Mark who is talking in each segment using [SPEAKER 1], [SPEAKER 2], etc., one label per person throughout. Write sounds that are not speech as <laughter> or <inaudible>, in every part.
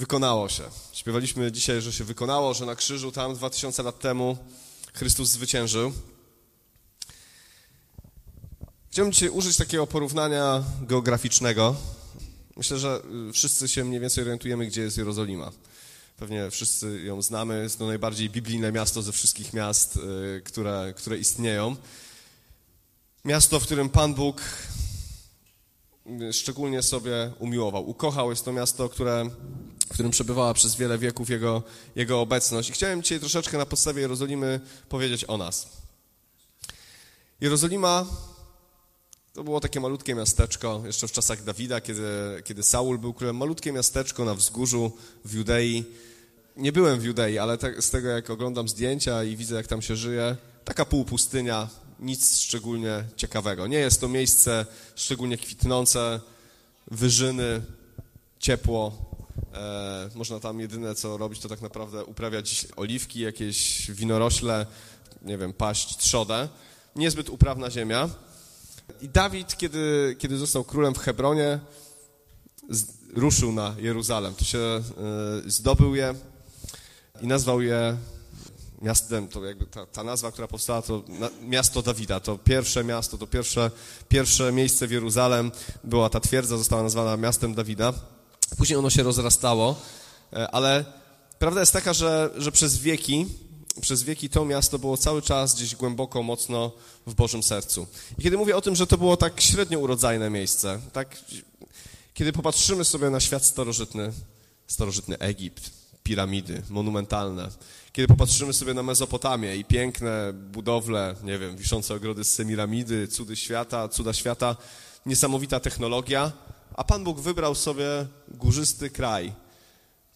[SPEAKER 1] wykonało się. Śpiewaliśmy dzisiaj, że się wykonało, że na krzyżu tam 2000 lat temu Chrystus zwyciężył. Chciałbym dzisiaj użyć takiego porównania geograficznego. Myślę, że y, wszyscy się mniej więcej orientujemy, gdzie jest Jerozolima. Pewnie wszyscy ją znamy. Jest to najbardziej biblijne miasto ze wszystkich miast, y, które, które istnieją. Miasto, w którym Pan Bóg szczególnie sobie umiłował, ukochał. Jest to miasto, które, w którym przebywała przez wiele wieków jego, jego obecność. I chciałem dzisiaj troszeczkę na podstawie Jerozolimy powiedzieć o nas. Jerozolima to było takie malutkie miasteczko, jeszcze w czasach Dawida, kiedy, kiedy Saul był królem. Malutkie miasteczko na wzgórzu w Judei. Nie byłem w Judei, ale z tego jak oglądam zdjęcia i widzę jak tam się żyje, taka półpustynia, nic szczególnie ciekawego. Nie jest to miejsce szczególnie kwitnące, wyżyny, ciepło. E, można tam jedyne co robić to tak naprawdę uprawiać oliwki, jakieś winorośle, nie wiem, paść trzodę. Niezbyt uprawna ziemia. I Dawid, kiedy, kiedy został królem w Hebronie, z, ruszył na Jeruzalem. To się y, zdobył je i nazwał je miastem, to jakby ta, ta nazwa, która powstała, to na, miasto Dawida. To pierwsze miasto, to pierwsze, pierwsze miejsce w Jeruzalem, była ta twierdza, została nazwana miastem Dawida. Później ono się rozrastało, e, ale prawda jest taka, że, że przez wieki przez wieki to miasto było cały czas gdzieś głęboko, mocno w Bożym sercu. I kiedy mówię o tym, że to było tak średnio urodzajne miejsce, tak, kiedy popatrzymy sobie na świat starożytny, starożytny Egipt, piramidy monumentalne, kiedy popatrzymy sobie na Mezopotamię i piękne budowle, nie wiem, wiszące ogrody z Semiramidy, cudy świata, cuda świata, niesamowita technologia, a Pan Bóg wybrał sobie górzysty kraj,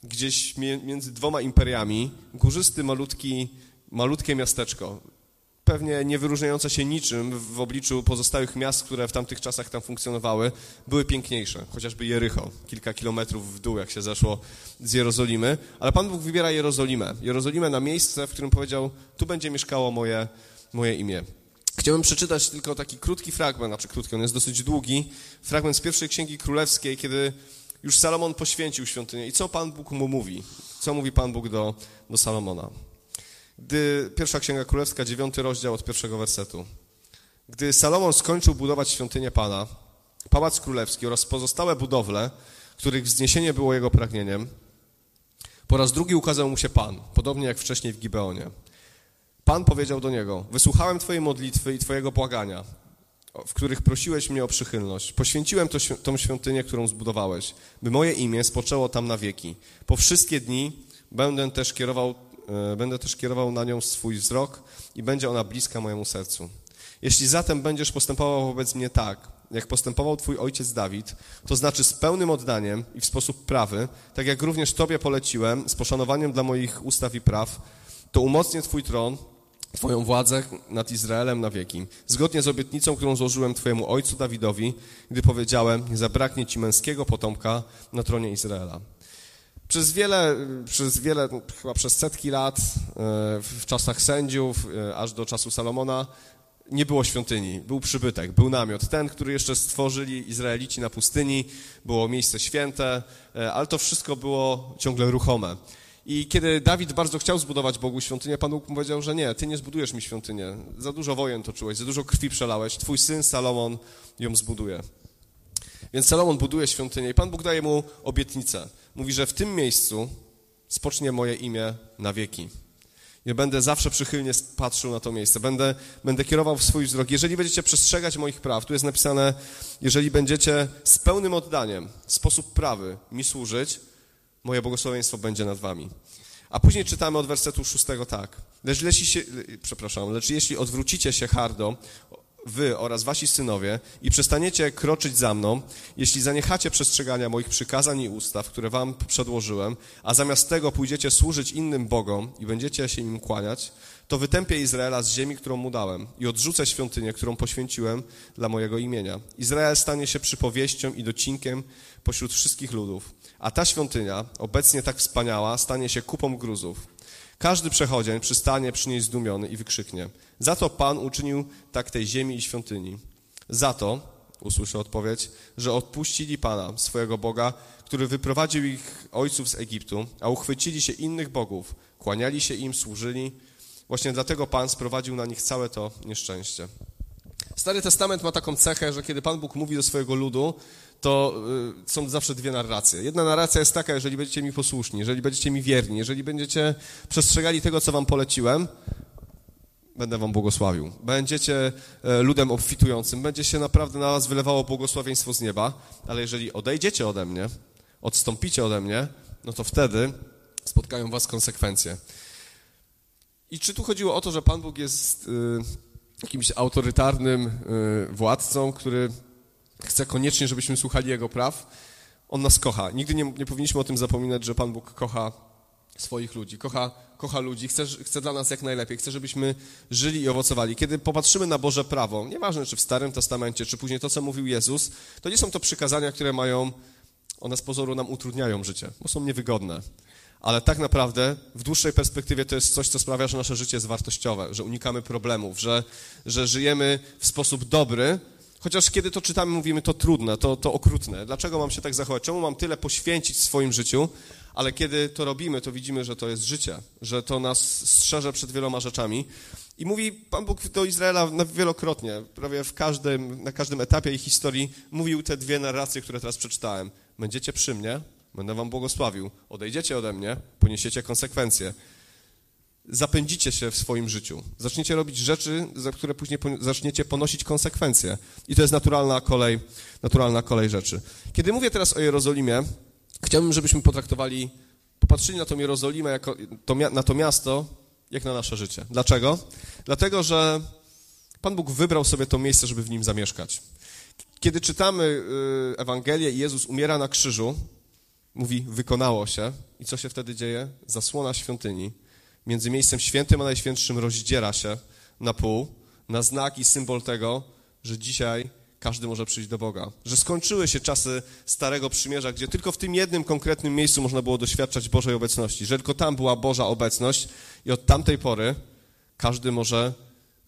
[SPEAKER 1] gdzieś między dwoma imperiami, górzysty, malutki, malutkie miasteczko, pewnie nie wyróżniające się niczym w obliczu pozostałych miast, które w tamtych czasach tam funkcjonowały, były piękniejsze, chociażby Jericho, kilka kilometrów w dół, jak się zeszło z Jerozolimy, ale Pan Bóg wybiera Jerozolimę, Jerozolimę na miejsce, w którym powiedział, tu będzie mieszkało moje, moje imię. Chciałbym przeczytać tylko taki krótki fragment, znaczy krótki, on jest dosyć długi, fragment z pierwszej Księgi Królewskiej, kiedy już Salomon poświęcił świątynię. I co Pan Bóg mu mówi? Co mówi Pan Bóg do, do Salomona? Gdy pierwsza Księga Królewska, dziewiąty rozdział od pierwszego wersetu. Gdy Salomon skończył budować świątynię Pana, Pałac Królewski oraz pozostałe budowle, których wzniesienie było jego pragnieniem, po raz drugi ukazał mu się Pan, podobnie jak wcześniej w Gibeonie. Pan powiedział do niego, wysłuchałem Twojej modlitwy i Twojego błagania w których prosiłeś mnie o przychylność. Poświęciłem to, tą świątynię, którą zbudowałeś, by moje imię spoczęło tam na wieki. Po wszystkie dni będę też kierował, będę też kierował na nią swój wzrok i będzie ona bliska mojemu sercu. Jeśli zatem będziesz postępował wobec mnie tak, jak postępował twój ojciec Dawid, to znaczy z pełnym oddaniem i w sposób prawy, tak jak również tobie poleciłem, z poszanowaniem dla moich ustaw i praw, to umocnię twój tron Twoją władzę nad Izraelem na wieki, zgodnie z obietnicą, którą złożyłem Twojemu ojcu Dawidowi, gdy powiedziałem, nie zabraknie Ci męskiego potomka na tronie Izraela. Przez wiele, przez wiele, chyba przez setki lat, e, w czasach sędziów, e, aż do czasu Salomona, nie było świątyni, był przybytek, był namiot. Ten, który jeszcze stworzyli Izraelici na pustyni, było miejsce święte, e, ale to wszystko było ciągle ruchome. I kiedy Dawid bardzo chciał zbudować Bogu świątynię, Pan Bóg mu powiedział, że nie, ty nie zbudujesz mi świątynię. Za dużo wojen toczyłeś, za dużo krwi przelałeś. Twój syn Salomon ją zbuduje. Więc Salomon buduje świątynię i Pan Bóg daje mu obietnicę. Mówi, że w tym miejscu spocznie moje imię na wieki. Ja będę zawsze przychylnie patrzył na to miejsce. Będę, będę kierował swój wzrok. Jeżeli będziecie przestrzegać moich praw, tu jest napisane, jeżeli będziecie z pełnym oddaniem, w sposób prawy mi służyć, moje błogosławieństwo będzie nad wami. A później czytamy od wersetu szóstego tak. Lecz jeśli przepraszam, lecz jeśli odwrócicie się hardo, wy oraz wasi synowie i przestaniecie kroczyć za mną, jeśli zaniechacie przestrzegania moich przykazań i ustaw, które wam przedłożyłem, a zamiast tego pójdziecie służyć innym bogom i będziecie się im kłaniać, to wytępię Izraela z ziemi, którą mu dałem i odrzucę świątynię, którą poświęciłem dla mojego imienia. Izrael stanie się przypowieścią i docinkiem pośród wszystkich ludów, a ta świątynia, obecnie tak wspaniała, stanie się kupą gruzów. Każdy przechodzień przystanie przy niej zdumiony i wykrzyknie. Za to Pan uczynił tak tej ziemi i świątyni. Za to, usłyszę odpowiedź, że odpuścili Pana, swojego Boga, który wyprowadził ich ojców z Egiptu, a uchwycili się innych bogów, kłaniali się im, służyli. Właśnie dlatego Pan sprowadził na nich całe to nieszczęście. Stary Testament ma taką cechę, że kiedy Pan Bóg mówi do swojego ludu, to y, są zawsze dwie narracje. Jedna narracja jest taka, jeżeli będziecie mi posłuszni, jeżeli będziecie mi wierni, jeżeli będziecie przestrzegali tego, co wam poleciłem, będę wam błogosławił. Będziecie e, ludem obfitującym, będzie się naprawdę na was wylewało błogosławieństwo z nieba, ale jeżeli odejdziecie ode mnie, odstąpicie ode mnie, no to wtedy spotkają was konsekwencje. I czy tu chodziło o to, że Pan Bóg jest y, jakimś autorytarnym y, władcą, który chce koniecznie, żebyśmy słuchali Jego praw? On nas kocha. Nigdy nie, nie powinniśmy o tym zapominać, że Pan Bóg kocha swoich ludzi, kocha, kocha ludzi, chce, chce dla nas jak najlepiej, chce, żebyśmy żyli i owocowali. Kiedy popatrzymy na Boże prawo, nieważne czy w Starym Testamencie, czy później to, co mówił Jezus, to nie są to przykazania, które mają, one z pozoru nam utrudniają życie, bo są niewygodne. Ale tak naprawdę w dłuższej perspektywie to jest coś, co sprawia, że nasze życie jest wartościowe, że unikamy problemów, że, że żyjemy w sposób dobry, Chociaż kiedy to czytamy, mówimy to trudne, to, to okrutne. Dlaczego mam się tak zachować? Czemu mam tyle poświęcić w swoim życiu? Ale kiedy to robimy, to widzimy, że to jest życie, że to nas strzeże przed wieloma rzeczami. I mówi Pan Bóg do Izraela wielokrotnie, prawie w każdym, na każdym etapie ich historii, mówił te dwie narracje, które teraz przeczytałem. Będziecie przy mnie, będę wam błogosławił. Odejdziecie ode mnie, poniesiecie konsekwencje zapędzicie się w swoim życiu. Zaczniecie robić rzeczy, za które później zaczniecie ponosić konsekwencje. I to jest naturalna kolej, naturalna kolej rzeczy. Kiedy mówię teraz o Jerozolimie, chciałbym, żebyśmy potraktowali, popatrzyli na tą Jerozolimę, jako, to, na to miasto, jak na nasze życie. Dlaczego? Dlatego, że Pan Bóg wybrał sobie to miejsce, żeby w nim zamieszkać. Kiedy czytamy y, Ewangelię i Jezus umiera na krzyżu, mówi, wykonało się. I co się wtedy dzieje? Zasłona świątyni między miejscem świętym a najświętszym rozdziera się na pół, na znak i symbol tego, że dzisiaj każdy może przyjść do Boga. Że skończyły się czasy Starego Przymierza, gdzie tylko w tym jednym konkretnym miejscu można było doświadczać Bożej obecności. Że tylko tam była Boża obecność i od tamtej pory każdy może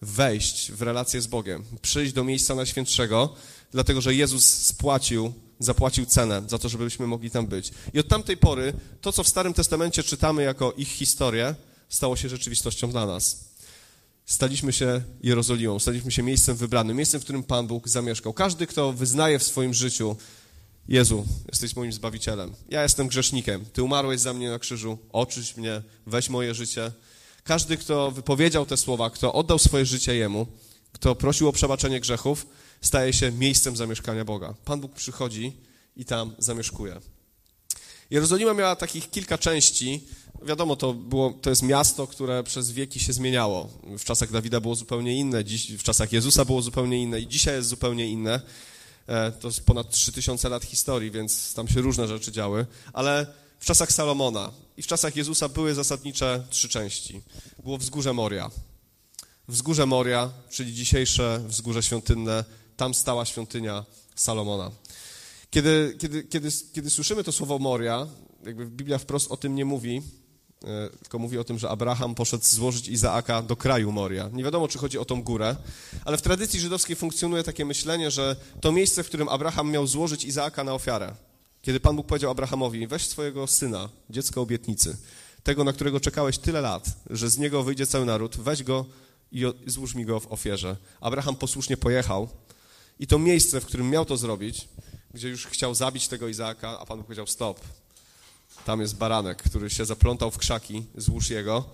[SPEAKER 1] wejść w relację z Bogiem, przyjść do miejsca Najświętszego, dlatego że Jezus spłacił, zapłacił cenę za to, żebyśmy mogli tam być. I od tamtej pory to, co w Starym Testamencie czytamy jako ich historię, stało się rzeczywistością dla nas. Staliśmy się Jerozolimą, staliśmy się miejscem wybranym, miejscem, w którym Pan Bóg zamieszkał. Każdy, kto wyznaje w swoim życiu, Jezu, jesteś moim Zbawicielem, ja jestem grzesznikiem, Ty umarłeś za mnie na krzyżu, oczyść mnie, weź moje życie. Każdy, kto wypowiedział te słowa, kto oddał swoje życie Jemu, kto prosił o przebaczenie grzechów, staje się miejscem zamieszkania Boga. Pan Bóg przychodzi i tam zamieszkuje. Jerozolima miała takich kilka części, wiadomo, to, było, to jest miasto, które przez wieki się zmieniało. W czasach Dawida było zupełnie inne, dziś, w czasach Jezusa było zupełnie inne i dzisiaj jest zupełnie inne. E, to jest ponad 3000 lat historii, więc tam się różne rzeczy działy, ale w czasach Salomona i w czasach Jezusa były zasadnicze trzy części. Było wzgórze Moria. Wzgórze Moria, czyli dzisiejsze wzgórze świątynne, tam stała świątynia Salomona. Kiedy, kiedy, kiedy, kiedy słyszymy to słowo Moria, jakby Biblia wprost o tym nie mówi, tylko mówi o tym, że Abraham poszedł złożyć Izaaka do kraju Moria. Nie wiadomo, czy chodzi o tą górę, ale w tradycji żydowskiej funkcjonuje takie myślenie, że to miejsce, w którym Abraham miał złożyć Izaaka na ofiarę. Kiedy Pan Bóg powiedział Abrahamowi, weź swojego syna, dziecko obietnicy, tego, na którego czekałeś tyle lat, że z niego wyjdzie cały naród, weź go i złóż mi go w ofierze. Abraham posłusznie pojechał i to miejsce, w którym miał to zrobić, gdzie już chciał zabić tego Izaaka, a Pan Bóg powiedział stop, tam jest baranek, który się zaplątał w krzaki, złóż jego.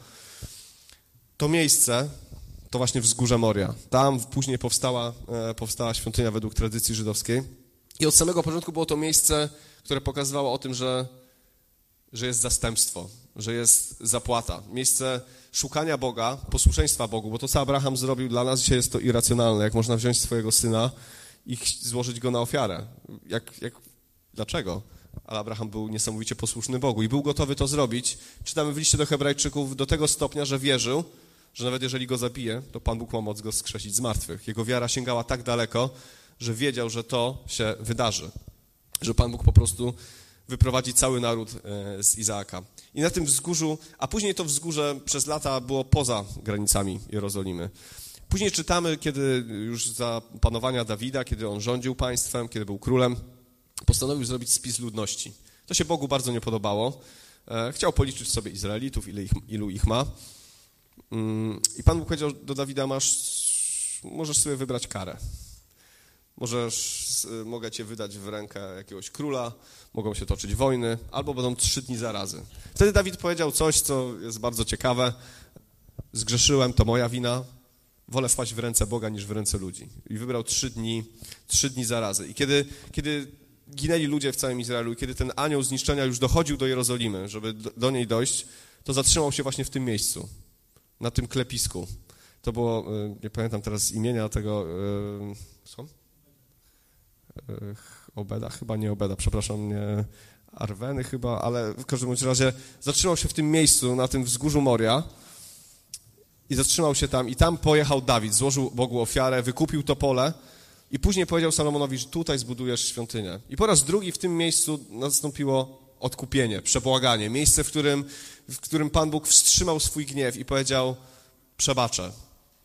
[SPEAKER 1] To miejsce to właśnie wzgórze Moria. Tam później powstała, e, powstała świątynia według tradycji żydowskiej. I od samego początku było to miejsce, które pokazywało o tym, że, że jest zastępstwo, że jest zapłata. Miejsce szukania Boga, posłuszeństwa Bogu, bo to, co Abraham zrobił dla nas, dzisiaj jest to irracjonalne. Jak można wziąć swojego syna i złożyć go na ofiarę? Jak, jak, dlaczego? Ale Abraham był niesamowicie posłuszny Bogu i był gotowy to zrobić. Czytamy w liście do Hebrajczyków do tego stopnia, że wierzył, że nawet jeżeli go zabije, to Pan Bóg ma moc go skrzesić z martwych. Jego wiara sięgała tak daleko, że wiedział, że to się wydarzy. Że Pan Bóg po prostu wyprowadzi cały naród e, z Izaaka. I na tym wzgórzu, a później to wzgórze przez lata było poza granicami Jerozolimy. Później czytamy, kiedy już za panowania Dawida, kiedy on rządził państwem, kiedy był królem, postanowił zrobić spis ludności. To się Bogu bardzo nie podobało. E, chciał policzyć sobie Izraelitów, ile ich, ilu ich ma. Mm, I Pan Bóg powiedział do Dawida, masz, możesz sobie wybrać karę. Możesz, mogę cię wydać w rękę jakiegoś króla, mogą się toczyć wojny, albo będą trzy dni zarazy. Wtedy Dawid powiedział coś, co jest bardzo ciekawe. Zgrzeszyłem, to moja wina, wolę wpaść w ręce Boga niż w ręce ludzi. I wybrał trzy dni, trzy dni zarazy. I kiedy, kiedy ginęli ludzie w całym Izraelu i kiedy ten anioł zniszczenia już dochodził do Jerozolimy, żeby do, do niej dojść, to zatrzymał się właśnie w tym miejscu, na tym klepisku. To było, e, nie pamiętam teraz imienia tego, co? E, Obeda, chyba nie Obeda, przepraszam, nie Arweny chyba, ale w każdym razie zatrzymał się w tym miejscu, na tym wzgórzu Moria i zatrzymał się tam i tam pojechał Dawid, złożył Bogu ofiarę, wykupił to pole i później powiedział Salomonowi, że tutaj zbudujesz świątynię. I po raz drugi w tym miejscu nastąpiło odkupienie, przebłaganie, miejsce, w którym, w którym Pan Bóg wstrzymał swój gniew i powiedział, przebaczę,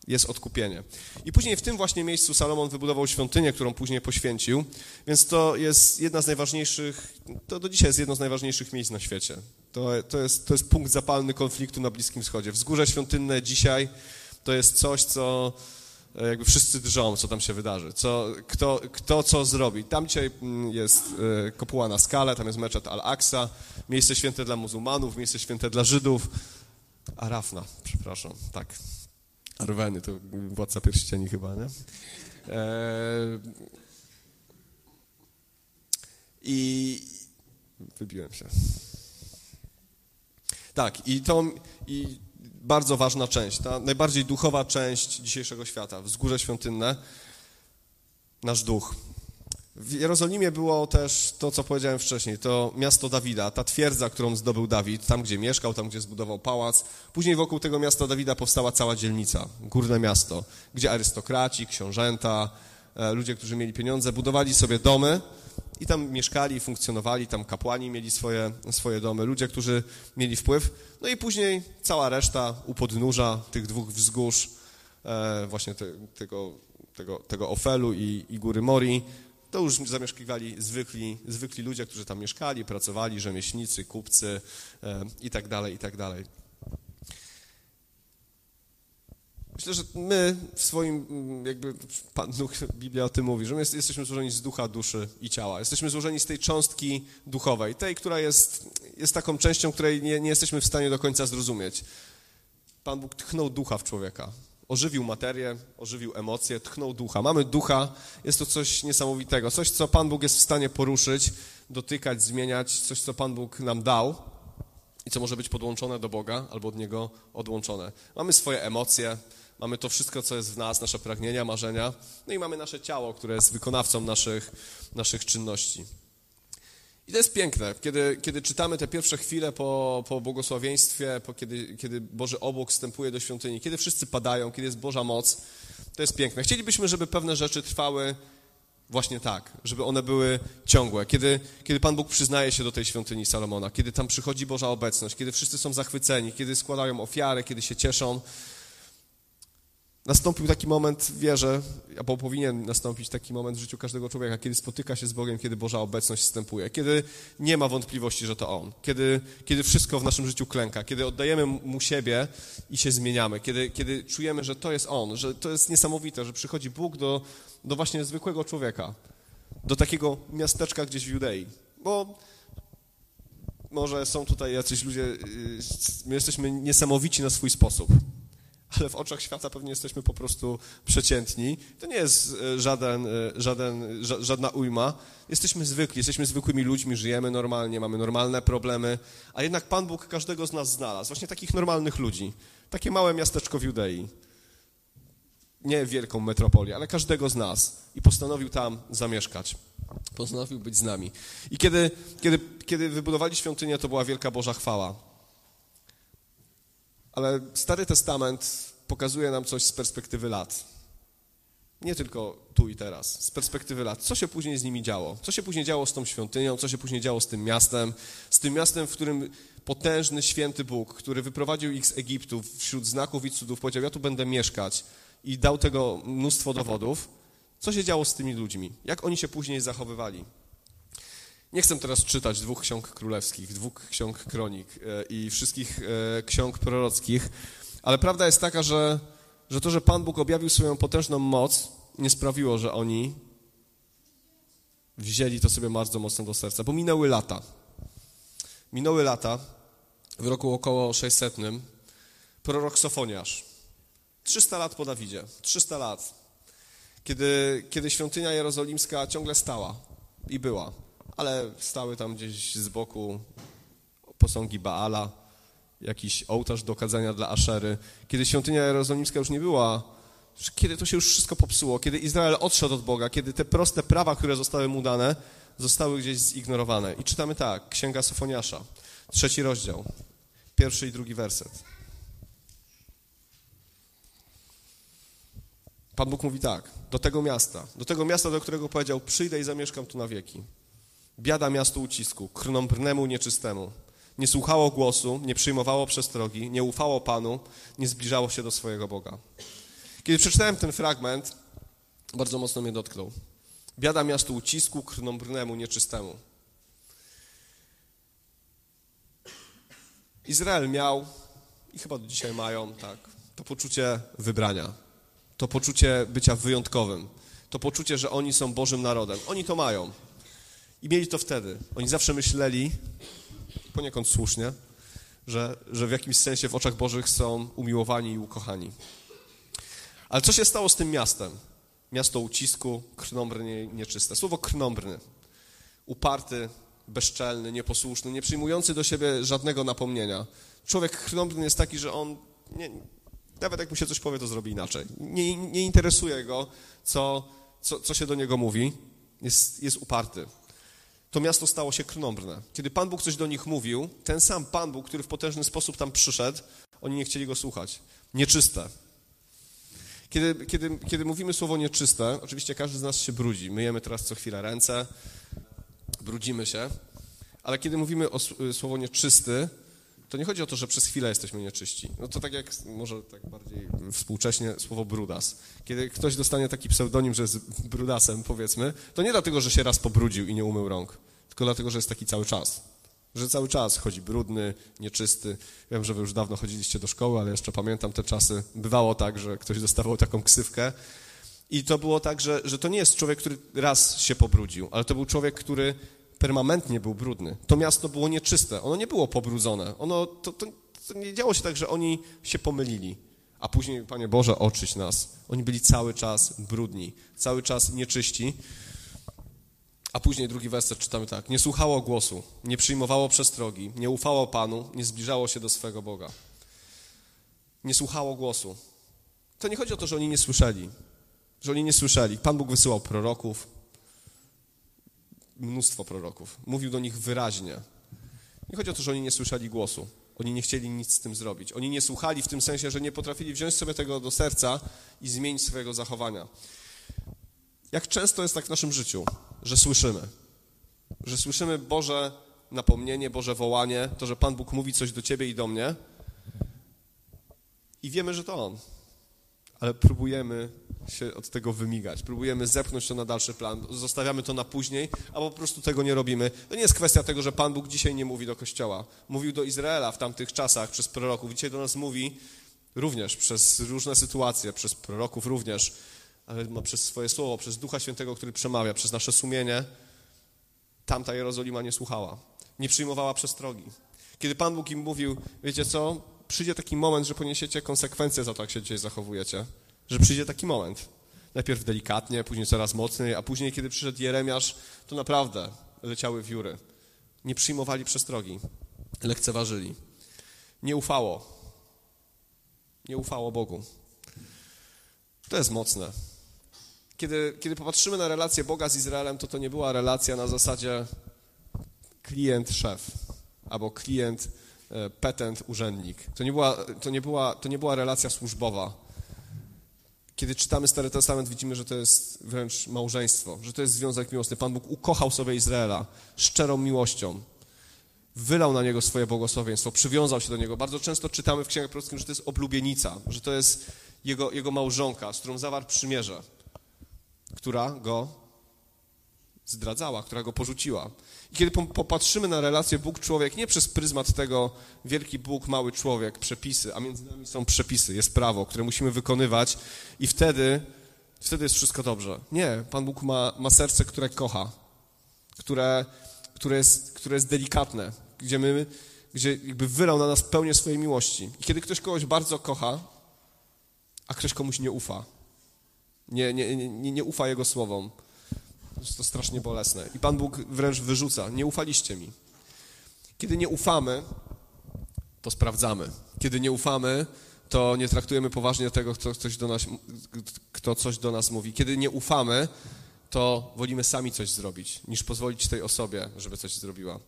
[SPEAKER 1] jest odkupienie. I później w tym właśnie miejscu Salomon wybudował świątynię, którą później poświęcił, więc to jest jedna z najważniejszych, to do dzisiaj jest jedno z najważniejszych miejsc na świecie. To, to, jest, to jest punkt zapalny konfliktu na Bliskim Wschodzie. Wzgórze świątynne dzisiaj to jest coś, co jakby wszyscy drżą, co tam się wydarzy, co, kto, kto co zrobi. Tam dzisiaj mm, jest e, kopuła na skale, tam jest meczet Al-Aqsa, miejsce święte dla muzułmanów, miejsce święte dla Żydów, Arafna, przepraszam, tak, Arweny, to władca pierścieni chyba, nie? E... I wybiłem się. Tak, i to i bardzo ważna część, ta najbardziej duchowa część dzisiejszego świata, wzgórze świątynne, nasz duch. W Jerozolimie było też to, co powiedziałem wcześniej, to miasto Dawida, ta twierdza, którą zdobył Dawid, tam gdzie mieszkał, tam gdzie zbudował pałac. Później wokół tego miasta Dawida powstała cała dzielnica, górne miasto, gdzie arystokraci, książęta, e, ludzie, którzy mieli pieniądze, budowali sobie domy i tam mieszkali, funkcjonowali, tam kapłani mieli swoje, swoje domy, ludzie, którzy mieli wpływ. No i później cała reszta u podnóża tych dwóch wzgórz, e, właśnie te, tego, tego, tego Ofelu i, i góry Mori, to już zamieszkiwali zwykli, zwykli ludzie, którzy tam mieszkali, pracowali, rzemieślnicy, kupcy e, i tak dalej, i tak dalej. Myślę, że my w swoim, mm, jakby Pan Duch, Biblia o tym mówi, że my jesteśmy złożeni z ducha, duszy i ciała. Jesteśmy złożeni z tej cząstki duchowej, tej, która jest, jest taką częścią, której nie, nie jesteśmy w stanie do końca zrozumieć. Pan Bóg tchnął ducha w człowieka ożywił materię, ożywił emocje, tchnął ducha. Mamy ducha, jest to coś niesamowitego, coś, co Pan Bóg jest w stanie poruszyć, dotykać, zmieniać, coś, co Pan Bóg nam dał i co może być podłączone do Boga albo od Niego odłączone. Mamy swoje emocje, mamy to wszystko, co jest w nas, nasze pragnienia, marzenia, no i mamy nasze ciało, które jest wykonawcą naszych, naszych czynności. I to jest piękne, kiedy, kiedy czytamy te pierwsze chwile po, po błogosławieństwie, po kiedy, kiedy Boży obłok wstępuje do świątyni, kiedy wszyscy padają, kiedy jest Boża moc, to jest piękne. Chcielibyśmy, żeby pewne rzeczy trwały właśnie tak, żeby one były ciągłe. Kiedy, kiedy Pan Bóg przyznaje się do tej świątyni Salomona, kiedy tam przychodzi Boża obecność, kiedy wszyscy są zachwyceni, kiedy składają ofiary, kiedy się cieszą, nastąpił taki moment w wierze, albo powinien nastąpić taki moment w życiu każdego człowieka, kiedy spotyka się z Bogiem, kiedy Boża obecność wstępuje, kiedy nie ma wątpliwości, że to On, kiedy, kiedy wszystko w naszym życiu klęka, kiedy oddajemy Mu siebie i się zmieniamy, kiedy, kiedy czujemy, że to jest On, że to jest niesamowite, że przychodzi Bóg do, do właśnie zwykłego człowieka, do takiego miasteczka gdzieś w Judei, bo może są tutaj jacyś ludzie, y, my jesteśmy niesamowici na swój sposób, ale w oczach świata pewnie jesteśmy po prostu przeciętni. To nie jest e, żaden, e, żaden, żadna ujma. Jesteśmy zwykli, jesteśmy zwykłymi ludźmi, żyjemy normalnie, mamy normalne problemy, a jednak Pan Bóg każdego z nas znalazł, właśnie takich normalnych ludzi. Takie małe miasteczko w Judei. Nie wielką metropolię, ale każdego z nas. I postanowił tam zamieszkać. Postanowił być z nami. I kiedy, kiedy, kiedy wybudowali świątynię, to była wielka Boża chwała. Ale Stary Testament pokazuje nam coś z perspektywy lat. Nie tylko tu i teraz, z perspektywy lat. Co się później z nimi działo? Co się później działo z tą świątynią? Co się później działo z tym miastem? Z tym miastem, w którym potężny, święty Bóg, który wyprowadził ich z Egiptu wśród znaków i cudów, powiedział, ja tu będę mieszkać. i dał tego mnóstwo dowodów, co się działo z tymi ludźmi, jak oni się później zachowywali. Nie chcę teraz czytać dwóch ksiąg królewskich, dwóch ksiąg kronik e, i wszystkich e, ksiąg prorockich, ale prawda jest taka, że, że to, że Pan Bóg objawił swoją potężną moc, nie sprawiło, że oni wzięli to sobie bardzo mocno do serca, bo minęły lata. Minęły lata, w roku około 600, prorok Sofoniasz, 300 lat po Dawidzie, 300 lat, kiedy, kiedy świątynia jerozolimska ciągle stała i była, ale stały tam gdzieś z boku posągi Baala, jakiś ołtarz do kadzenia dla Aszery, kiedy świątynia jerozolimska już nie była, kiedy to się już wszystko popsuło, kiedy Izrael odszedł od Boga, kiedy te proste prawa, które zostały mu dane, zostały gdzieś zignorowane. I czytamy tak, Księga Sofoniasza, trzeci rozdział, pierwszy i drugi werset. Pan Bóg mówi tak, do tego miasta, do tego miasta, do którego powiedział, przyjdę i zamieszkam tu na wieki. Biada miastu ucisku, krnąbrnemu nieczystemu. Nie słuchało głosu, nie przyjmowało przestrogi, nie ufało Panu, nie zbliżało się do swojego Boga. Kiedy przeczytałem ten fragment, bardzo mocno mnie dotknął. Biada miastu ucisku, krnąbrnemu nieczystemu. Izrael miał, i chyba do dzisiaj mają, tak, to poczucie wybrania to poczucie bycia wyjątkowym, to poczucie, że oni są Bożym narodem. Oni to mają. I mieli to wtedy. Oni zawsze myśleli, poniekąd słusznie, że, że w jakimś sensie w oczach Bożych są umiłowani i ukochani. Ale co się stało z tym miastem? Miasto ucisku, krnąbrny, nieczyste. Słowo krnąbrny. Uparty, bezczelny, nieposłuszny, nie przyjmujący do siebie żadnego napomnienia. Człowiek krnąbrny jest taki, że on nie, nawet jak mu się coś powie, to zrobi inaczej. Nie, nie interesuje go, co, co, co się do niego mówi. Jest, jest uparty. To miasto stało się krnąbrne. Kiedy Pan Bóg coś do nich mówił, ten sam Pan Bóg, który w potężny sposób tam przyszedł, oni nie chcieli go słuchać. Nieczyste. Kiedy, kiedy, kiedy mówimy słowo nieczyste, oczywiście każdy z nas się brudzi. Myjemy teraz co chwilę ręce, brudzimy się, ale kiedy mówimy o słowo nieczysty, to nie chodzi o to, że przez chwilę jesteśmy nieczyści. No to tak jak może tak bardziej współcześnie słowo brudas. Kiedy ktoś dostanie taki pseudonim, że jest brudasem, powiedzmy, to nie dlatego, że się raz pobrudził i nie umył rąk, tylko dlatego, że jest taki cały czas. Że cały czas chodzi brudny, nieczysty. Wiem, że wy już dawno chodziliście do szkoły, ale jeszcze pamiętam te czasy. Bywało tak, że ktoś dostawał taką ksywkę. I to było tak, że, że to nie jest człowiek, który raz się pobrudził, ale to był człowiek, który permanentnie był brudny. To miasto było nieczyste, ono nie było pobrudzone. Ono, to, to, to nie działo się tak, że oni się pomylili, a później, Panie Boże, oczyć nas. Oni byli cały czas brudni, cały czas nieczyści. A później drugi werset czytamy tak. Nie słuchało głosu, nie przyjmowało przestrogi, nie ufało Panu, nie zbliżało się do swego Boga. Nie słuchało głosu. To nie chodzi o to, że oni nie słyszeli, że oni nie słyszeli. Pan Bóg wysyłał proroków, mnóstwo proroków. Mówił do nich wyraźnie. Nie chodzi o to, że oni nie słyszeli głosu. Oni nie chcieli nic z tym zrobić. Oni nie słuchali w tym sensie, że nie potrafili wziąć sobie tego do serca i zmienić swojego zachowania. Jak często jest tak w naszym życiu, że słyszymy, że słyszymy Boże napomnienie, Boże wołanie, to, że Pan Bóg mówi coś do ciebie i do mnie i wiemy, że to On, ale próbujemy się od tego wymigać. Próbujemy zepchnąć to na dalszy plan, zostawiamy to na później, albo po prostu tego nie robimy. To nie jest kwestia tego, że Pan Bóg dzisiaj nie mówi do Kościoła. Mówił do Izraela w tamtych czasach przez proroków. Dzisiaj do nas mówi również przez różne sytuacje, przez proroków również, ale przez swoje słowo, przez Ducha Świętego, który przemawia, przez nasze sumienie. Tamta Jerozolima nie słuchała, nie przyjmowała przestrogi. Kiedy Pan Bóg im mówił, wiecie co, przyjdzie taki moment, że poniesiecie konsekwencje za to, jak się dzisiaj zachowujecie że przyjdzie taki moment. Najpierw delikatnie, później coraz mocniej, a później, kiedy przyszedł Jeremiasz, to naprawdę leciały wióry. Nie przyjmowali przestrogi, lekceważyli. Nie ufało. Nie ufało Bogu. To jest mocne. Kiedy, kiedy popatrzymy na relację Boga z Izraelem, to to nie była relacja na zasadzie klient-szef albo klient-petent-urzędnik. To nie, była, to, nie była, to nie była relacja służbowa kiedy czytamy Stary Testament, widzimy, że to jest wręcz małżeństwo, że to jest związek miłosny. Pan Bóg ukochał sobie Izraela szczerą miłością. Wylał na niego swoje błogosławieństwo, przywiązał się do niego. Bardzo często czytamy w księgach prorockich, że to jest oblubienica, że to jest jego, jego małżonka, z którą zawarł przymierze, która go zdradzała, która go porzuciła. I kiedy popatrzymy na relację Bóg-człowiek nie przez pryzmat tego wielki Bóg, mały człowiek, przepisy, a między nami są przepisy, jest prawo, które musimy wykonywać i wtedy, wtedy jest wszystko dobrze. Nie, Pan Bóg ma, ma serce, które kocha, które, które, jest, które jest delikatne, gdzie, my, gdzie jakby wylał na nas pełnię swojej miłości. I kiedy ktoś kogoś bardzo kocha, a ktoś komuś nie ufa, nie, nie, nie, nie ufa Jego słowom, jest to strasznie bolesne. I Pan Bóg wręcz wyrzuca. Nie ufaliście mi. Kiedy nie ufamy, to sprawdzamy. Kiedy nie ufamy, to nie traktujemy poważnie tego, kto coś do nas, kto coś do nas mówi. Kiedy nie ufamy, to wolimy sami coś zrobić, niż pozwolić tej osobie, żeby coś zrobiła.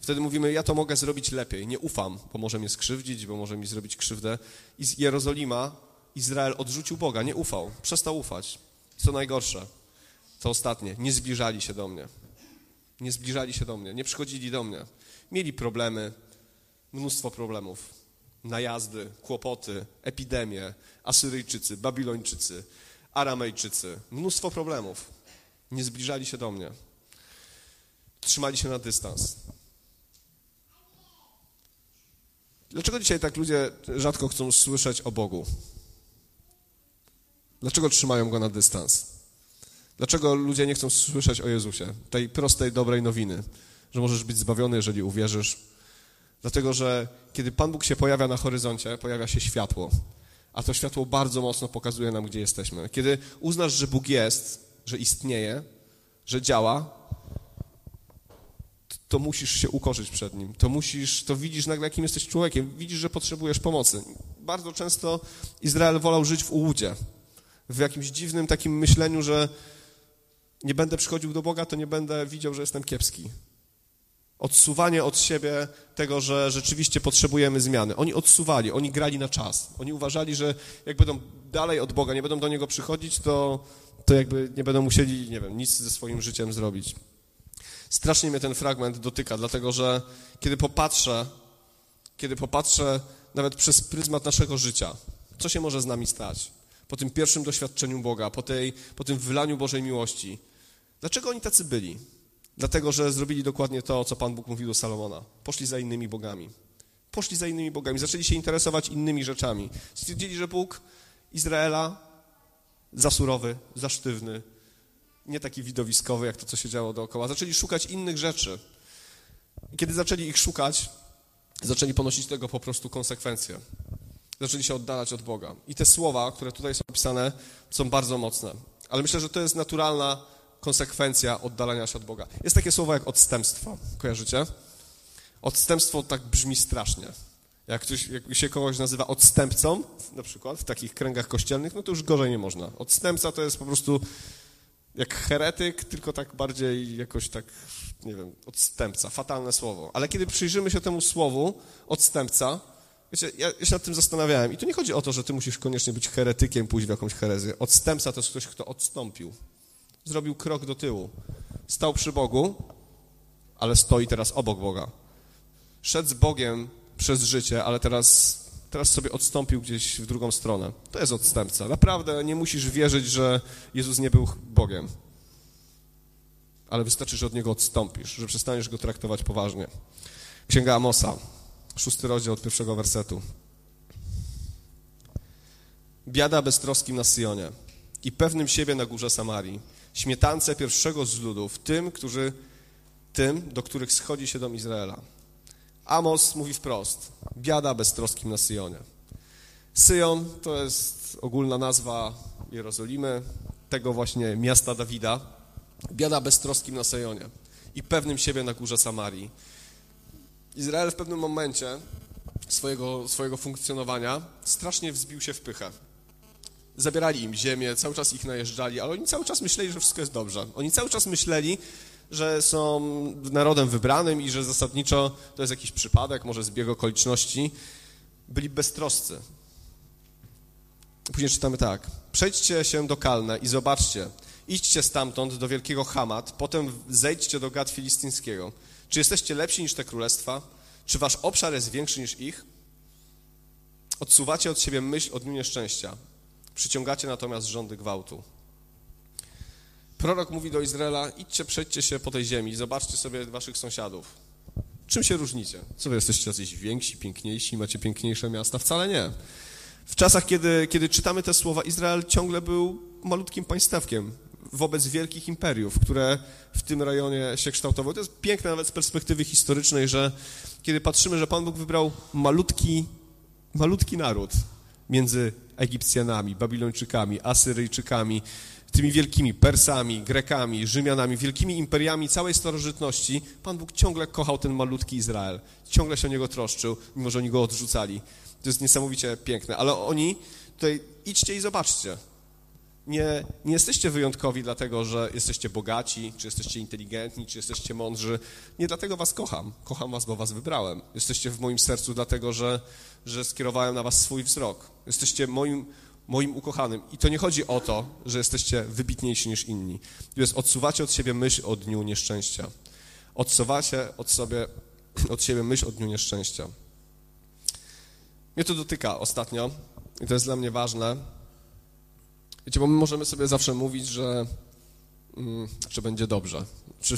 [SPEAKER 1] Wtedy mówimy, ja to mogę zrobić lepiej, nie ufam, bo może mnie skrzywdzić, bo może mi zrobić krzywdę. I z Jerozolima Izrael odrzucił Boga, nie ufał, przestał ufać. Co najgorsze, to ostatnie, nie zbliżali się do mnie. Nie zbliżali się do mnie, nie przychodzili do mnie. Mieli problemy, mnóstwo problemów. Najazdy, kłopoty, epidemie, Asyryjczycy, Babilończycy, Aramejczycy. Mnóstwo problemów. Nie zbliżali się do mnie. Trzymali się na dystans. Dlaczego dzisiaj tak ludzie rzadko chcą słyszeć o Bogu? Dlaczego trzymają go na dystans? Dlaczego ludzie nie chcą słyszeć o Jezusie? Tej prostej, dobrej nowiny, że możesz być zbawiony, jeżeli uwierzysz. Dlatego, że kiedy Pan Bóg się pojawia na horyzoncie, pojawia się światło. A to światło bardzo mocno pokazuje nam, gdzie jesteśmy. Kiedy uznasz, że Bóg jest, że istnieje, że działa, to musisz się ukorzyć przed Nim. To musisz, to widzisz nagle, jakim jesteś człowiekiem. Widzisz, że potrzebujesz pomocy. Bardzo często Izrael wolał żyć w ułudzie. W jakimś dziwnym takim myśleniu, że nie będę przychodził do Boga, to nie będę widział, że jestem kiepski. Odsuwanie od siebie tego, że rzeczywiście potrzebujemy zmiany. Oni odsuwali, oni grali na czas. Oni uważali, że jak będą dalej od Boga, nie będą do Niego przychodzić, to, to jakby nie będą musieli, nie wiem, nic ze swoim życiem zrobić. Strasznie mnie ten fragment dotyka, dlatego że kiedy popatrzę, kiedy popatrzę nawet przez pryzmat naszego życia, co się może z nami stać? Po tym pierwszym doświadczeniu Boga, po, tej, po tym wylaniu Bożej miłości, Dlaczego oni tacy byli? Dlatego, że zrobili dokładnie to, co Pan Bóg mówił do Salomona. Poszli za innymi bogami. Poszli za innymi bogami, zaczęli się interesować innymi rzeczami. Stwierdzili, że Bóg Izraela za surowy, za sztywny, nie taki widowiskowy, jak to, co się działo dookoła. Zaczęli szukać innych rzeczy. I kiedy zaczęli ich szukać, zaczęli ponosić tego po prostu konsekwencje. Zaczęli się oddalać od Boga. I te słowa, które tutaj są opisane, są bardzo mocne. Ale myślę, że to jest naturalna konsekwencja oddalania się od Boga. Jest takie słowo jak odstępstwo. Kojarzycie? Odstępstwo tak brzmi strasznie. Jak, ktoś, jak się kogoś nazywa odstępcą, na przykład w takich kręgach kościelnych, no to już gorzej nie można. Odstępca to jest po prostu jak heretyk, tylko tak bardziej jakoś tak, nie wiem, odstępca, fatalne słowo. Ale kiedy przyjrzymy się temu słowu, odstępca, wiecie, ja, się nad tym zastanawiałem i tu nie chodzi o to, że ty musisz koniecznie być heretykiem, pójść w jakąś herezję. Odstępca to jest ktoś, kto odstąpił zrobił krok do tyłu. Stał przy Bogu, ale stoi teraz obok Boga. Szedł z Bogiem przez życie, ale teraz, teraz sobie odstąpił gdzieś w drugą stronę. To jest odstępca. Naprawdę nie musisz wierzyć, że Jezus nie był Bogiem. Ale wystarczy, że od Niego odstąpisz, że przestaniesz Go traktować poważnie. Księga Amosa, szósty rozdział od pierwszego wersetu. Biada beztroskim na Sionie i pewnym siebie na górze Samarii śmietance pierwszego z ludów, tym, którzy, tym, do których schodzi się dom Izraela. Amos mówi wprost, biada beztroskim na Syjonie. Syjon to jest ogólna nazwa Jerozolimy, tego właśnie miasta Dawida. Biada beztroskim na Syjonie i pewnym siebie na górze Samarii. Izrael w pewnym momencie swojego, swojego funkcjonowania strasznie wzbił się w pychę zabierali im ziemię, cały czas ich najeżdżali, ale oni cały czas myśleli, że wszystko jest dobrze. Oni cały czas myśleli, że są narodem wybranym i że zasadniczo to jest jakiś przypadek, może zbieg okoliczności. Byli beztroscy. Później czytamy tak. Przejdźcie się do Kalne i zobaczcie. Idźcie stamtąd do wielkiego Hamat, potem zejdźcie do Gad Filistyńskiego. Czy jesteście lepsi niż te królestwa? Czy wasz obszar jest większy niż ich? Odsuwacie od siebie myśl o dniu nieszczęścia. Przyciągacie natomiast rządy gwałtu. Prorok mówi do Izraela, idźcie, przejdźcie się po tej ziemi, zobaczcie sobie waszych sąsiadów. Czym się różnicie? Co wy jesteście jacyś więksi, piękniejsi, macie piękniejsze miasta? Wcale nie. W czasach, kiedy, kiedy czytamy te słowa, Izrael ciągle był malutkim państewkiem wobec wielkich imperiów, które w tym rejonie się kształtowały. To jest piękne nawet z perspektywy historycznej, że kiedy patrzymy, że Pan Bóg wybrał malutki, malutki naród między Egipcjanami, Babilończykami, Asyryjczykami, tymi wielkimi Persami, Grekami, Rzymianami, wielkimi imperiami całej starożytności, Pan Bóg ciągle kochał ten malutki Izrael. Ciągle się o niego troszczył, mimo że oni go odrzucali. To jest niesamowicie piękne. Ale oni tutaj idźcie i zobaczcie. Nie, nie jesteście wyjątkowi dlatego, że jesteście bogaci, czy jesteście inteligentni, czy jesteście mądrzy. Nie dlatego was kocham. Kocham was, bo was wybrałem. Jesteście w moim sercu dlatego, że, że skierowałem na was swój wzrok. Jesteście moim, moim ukochanym. I to nie chodzi o to, że jesteście wybitniejsi niż inni. To jest odsuwacie od siebie myśl o dniu nieszczęścia. Odsuwacie od, sobie, <clears throat> od siebie myśl o dniu nieszczęścia. Mnie to dotyka ostatnio i to jest dla mnie ważne. Wiecie, bo my możemy sobie zawsze mówić, że, mm, że będzie dobrze. Czy,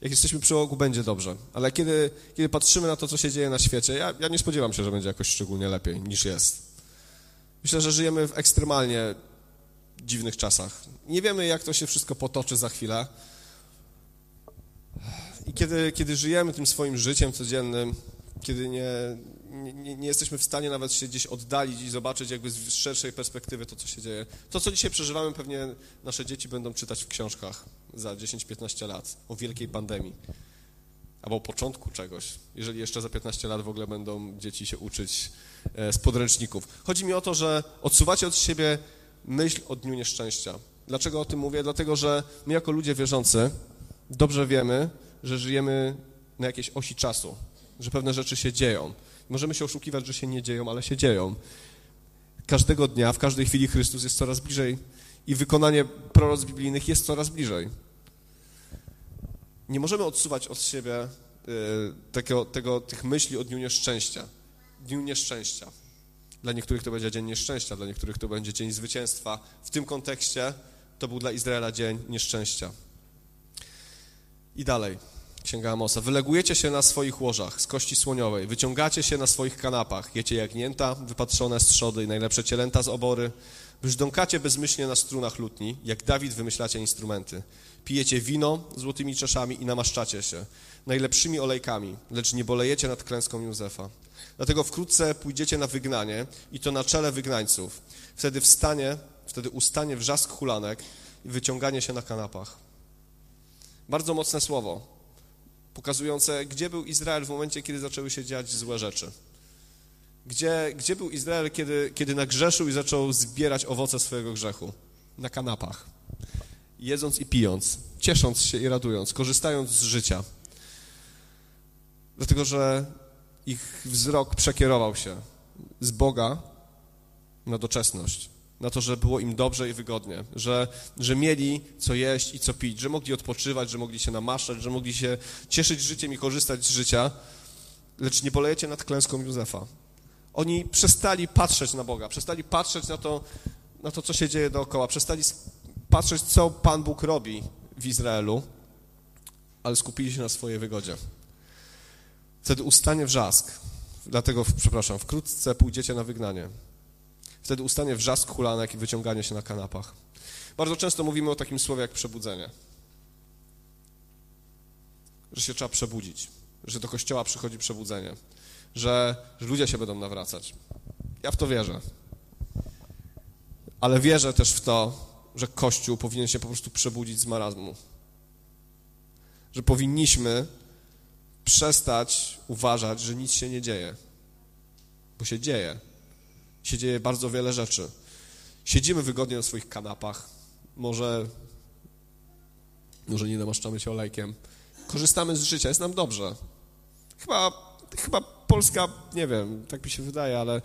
[SPEAKER 1] jak jesteśmy przy ogu, będzie dobrze. Ale kiedy, kiedy patrzymy na to, co się dzieje na świecie, ja, ja nie spodziewam się, że będzie jakoś szczególnie lepiej niż jest. Myślę, że żyjemy w ekstremalnie dziwnych czasach. Nie wiemy, jak to się wszystko potoczy za chwilę. I kiedy, kiedy żyjemy tym swoim życiem codziennym, kiedy nie, nie, nie, jesteśmy w stanie nawet się gdzieś oddalić i zobaczyć jakby z szerszej perspektywy to, co się dzieje. To, co dzisiaj przeżywamy, pewnie nasze dzieci będą czytać w książkach za 10-15 lat o wielkiej pandemii albo o początku czegoś, jeżeli jeszcze za 15 lat w ogóle będą dzieci się uczyć e, z podręczników. Chodzi mi o to, że odsuwacie od siebie myśl o dniu nieszczęścia. Dlaczego o tym mówię? Dlatego, że my jako ludzie wierzący dobrze wiemy, że żyjemy na jakiejś osi czasu, że pewne rzeczy się dzieją. Możemy się oszukiwać, że się nie dzieją, ale się dzieją. Każdego dnia, w każdej chwili Chrystus jest coraz bliżej i wykonanie proroc biblijnych jest coraz bliżej. Nie możemy odsuwać od siebie y, tego, tego, tych myśli o dniu nieszczęścia. Dniu nieszczęścia. Dla niektórych to będzie dzień nieszczęścia, dla niektórych to będzie dzień zwycięstwa. W tym kontekście to był dla Izraela dzień nieszczęścia. I dalej. Księga Amosa. Wylegujecie się na swoich łożach z kości słoniowej, wyciągacie się na swoich kanapach, jecie jagnięta, wypatrzone z trzody i najlepsze cielęta z obory, brzdąkacie bezmyślnie na strunach lutni, jak Dawid wymyślacie instrumenty. Pijecie wino złotymi czaszami i namaszczacie się najlepszymi olejkami, lecz nie bolejecie nad klęską Józefa. Dlatego wkrótce pójdziecie na wygnanie i to na czele wygnańców. Wtedy wstanie, wtedy ustanie wrzask hulanek i wyciąganie się na kanapach. Bardzo mocne słowo pokazujące, gdzie był Izrael w momencie, kiedy zaczęły się dziać złe rzeczy. Gdzie, gdzie był Izrael, kiedy, kiedy nagrzeszył i zaczął zbierać owoce swojego grzechu? Na kanapach. Jedząc i pijąc, ciesząc się i radując, korzystając z życia. Dlatego, że ich wzrok przekierował się z Boga na doczesność na to, że było im dobrze i wygodnie, że, że mieli co jeść i co pić, że mogli odpoczywać, że mogli się namaszczać, że mogli się cieszyć życiem i korzystać z życia, lecz nie polejecie nad klęską Józefa. Oni przestali patrzeć na Boga, przestali patrzeć na to, na to co się dzieje dookoła, przestali patrzeć, co Pan Bóg robi w Izraelu, ale skupili się na swojej wygodzie. Wtedy ustanie wrzask, dlatego, przepraszam, wkrótce pójdziecie na wygnanie. Wtedy ustanie wrzask hulanek i wyciąganie się na kanapach. Bardzo często mówimy o takim słowie jak przebudzenie. Że się trzeba przebudzić, że do kościoła przychodzi przebudzenie, że, że ludzie się będą nawracać. Ja w to wierzę. Ale wierzę też w to, że Kościół powinien się po prostu przebudzić z marazmu. Że powinniśmy przestać uważać, że nic się nie dzieje. Bo się dzieje się dzieje bardzo wiele rzeczy. Siedzimy wygodnie na swoich kanapach, może, może nie namaszczamy się olejkiem, korzystamy z życia, jest nam dobrze. Chyba, chyba Polska, nie wiem, tak mi się wydaje, ale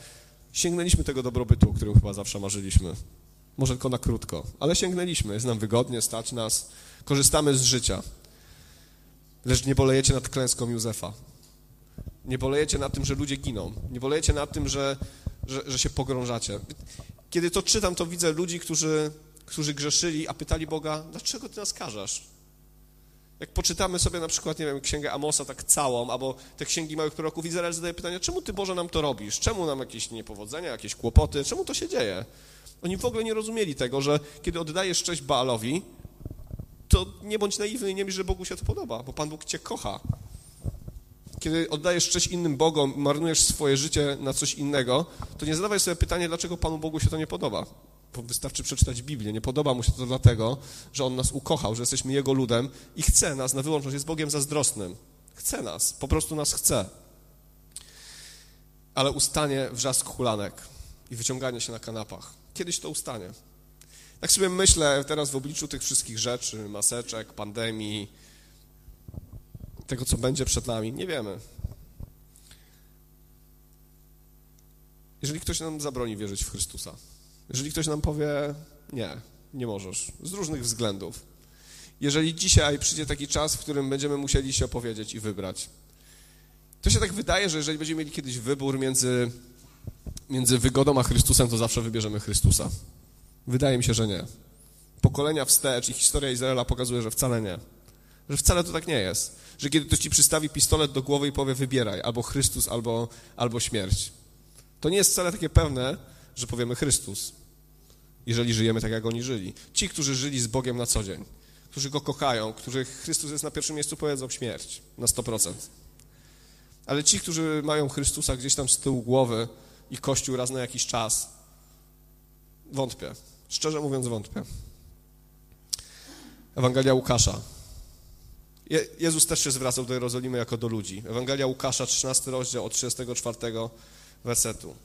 [SPEAKER 1] sięgnęliśmy tego dobrobytu, o którym chyba zawsze marzyliśmy. Może tylko na krótko, ale sięgnęliśmy, jest nam wygodnie, stać nas, korzystamy z życia. Lecz nie bolejecie nad klęską Józefa. Nie bolejecie nad tym, że ludzie giną. Nie bolejecie nad tym, że, że, że się pogrążacie. Kiedy to czytam, to widzę ludzi, którzy, którzy grzeszyli, a pytali Boga, dlaczego Ty nas karzasz? Jak poczytamy sobie na przykład, nie wiem, księgę Amosa tak całą, albo te księgi małych proroków, Izrael zadaje pytanie, czemu Ty, Boże, nam to robisz? Czemu nam jakieś niepowodzenia, jakieś kłopoty? Czemu to się dzieje? Oni w ogóle nie rozumieli tego, że kiedy oddajesz cześć Baalowi, to nie bądź naiwny i nie myśl, że Bogu się to podoba, bo Pan Bóg Cię kocha. Kiedy oddajesz cześć innym Bogom, marnujesz swoje życie na coś innego, to nie zadawaj sobie pytania, dlaczego Panu Bogu się to nie podoba. Bo wystarczy przeczytać Biblię. Nie podoba mu się to dlatego, że On nas ukochał, że jesteśmy Jego ludem i chce nas na wyłączność. Jest Bogiem zazdrosnym. Chce nas, po prostu nas chce. Ale ustanie wrzask hulanek i wyciąganie się na kanapach. Kiedyś to ustanie. Tak sobie myślę teraz w obliczu tych wszystkich rzeczy, maseczek, pandemii, tego, co będzie przed nami, nie wiemy. Jeżeli ktoś nam zabroni wierzyć w Chrystusa, jeżeli ktoś nam powie, nie, nie możesz, z różnych względów, jeżeli dzisiaj przyjdzie taki czas, w którym będziemy musieli się opowiedzieć i wybrać, to się tak wydaje, że jeżeli będziemy mieli kiedyś wybór między, między wygodą a Chrystusem, to zawsze wybierzemy Chrystusa. Wydaje mi się, że nie. Pokolenia wstecz i historia Izraela pokazuje, że wcale nie. Że wcale to tak nie jest. Że kiedy ktoś ci przystawi pistolet do głowy i powie wybieraj albo Chrystus, albo, albo śmierć. To nie jest wcale takie pewne, że powiemy Chrystus, jeżeli żyjemy tak, jak oni żyli. Ci, którzy żyli z Bogiem na co dzień, którzy Go kochają, których Chrystus jest na pierwszym miejscu, powiedzą śmierć na 100%. Ale ci, którzy mają Chrystusa gdzieś tam z tyłu głowy i Kościół raz na jakiś czas, wątpię. Szczerze mówiąc, wątpię. Ewangelia Łukasza. Je, Jezus też się zwracał do Jerozolimy jako do ludzi. Ewangelia Łukasza, 13 rozdział od 34 wersetu.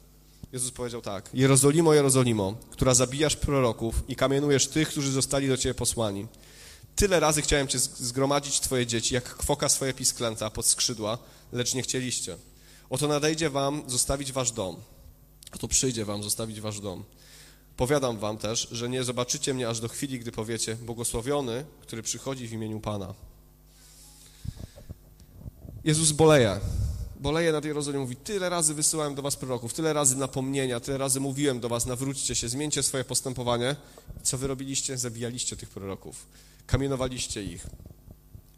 [SPEAKER 1] Jezus powiedział tak: Jerozolimo, Jerozolimo, która zabijasz proroków i kamienujesz tych, którzy zostali do ciebie posłani. Tyle razy chciałem cię zgromadzić twoje dzieci, jak kwoka swoje pisklęta pod skrzydła, lecz nie chcieliście. Oto nadejdzie wam zostawić wasz dom. Oto przyjdzie wam zostawić wasz dom. Powiadam wam też, że nie zobaczycie mnie aż do chwili, gdy powiecie, błogosławiony, który przychodzi w imieniu Pana. Jezus boleje. Boleje nad Jerozolimą. Mówi, tyle razy wysyłałem do was proroków, tyle razy napomnienia, tyle razy mówiłem do was, nawróćcie się, zmieńcie swoje postępowanie. Co wy robiliście? Zabijaliście tych proroków. Kamienowaliście ich.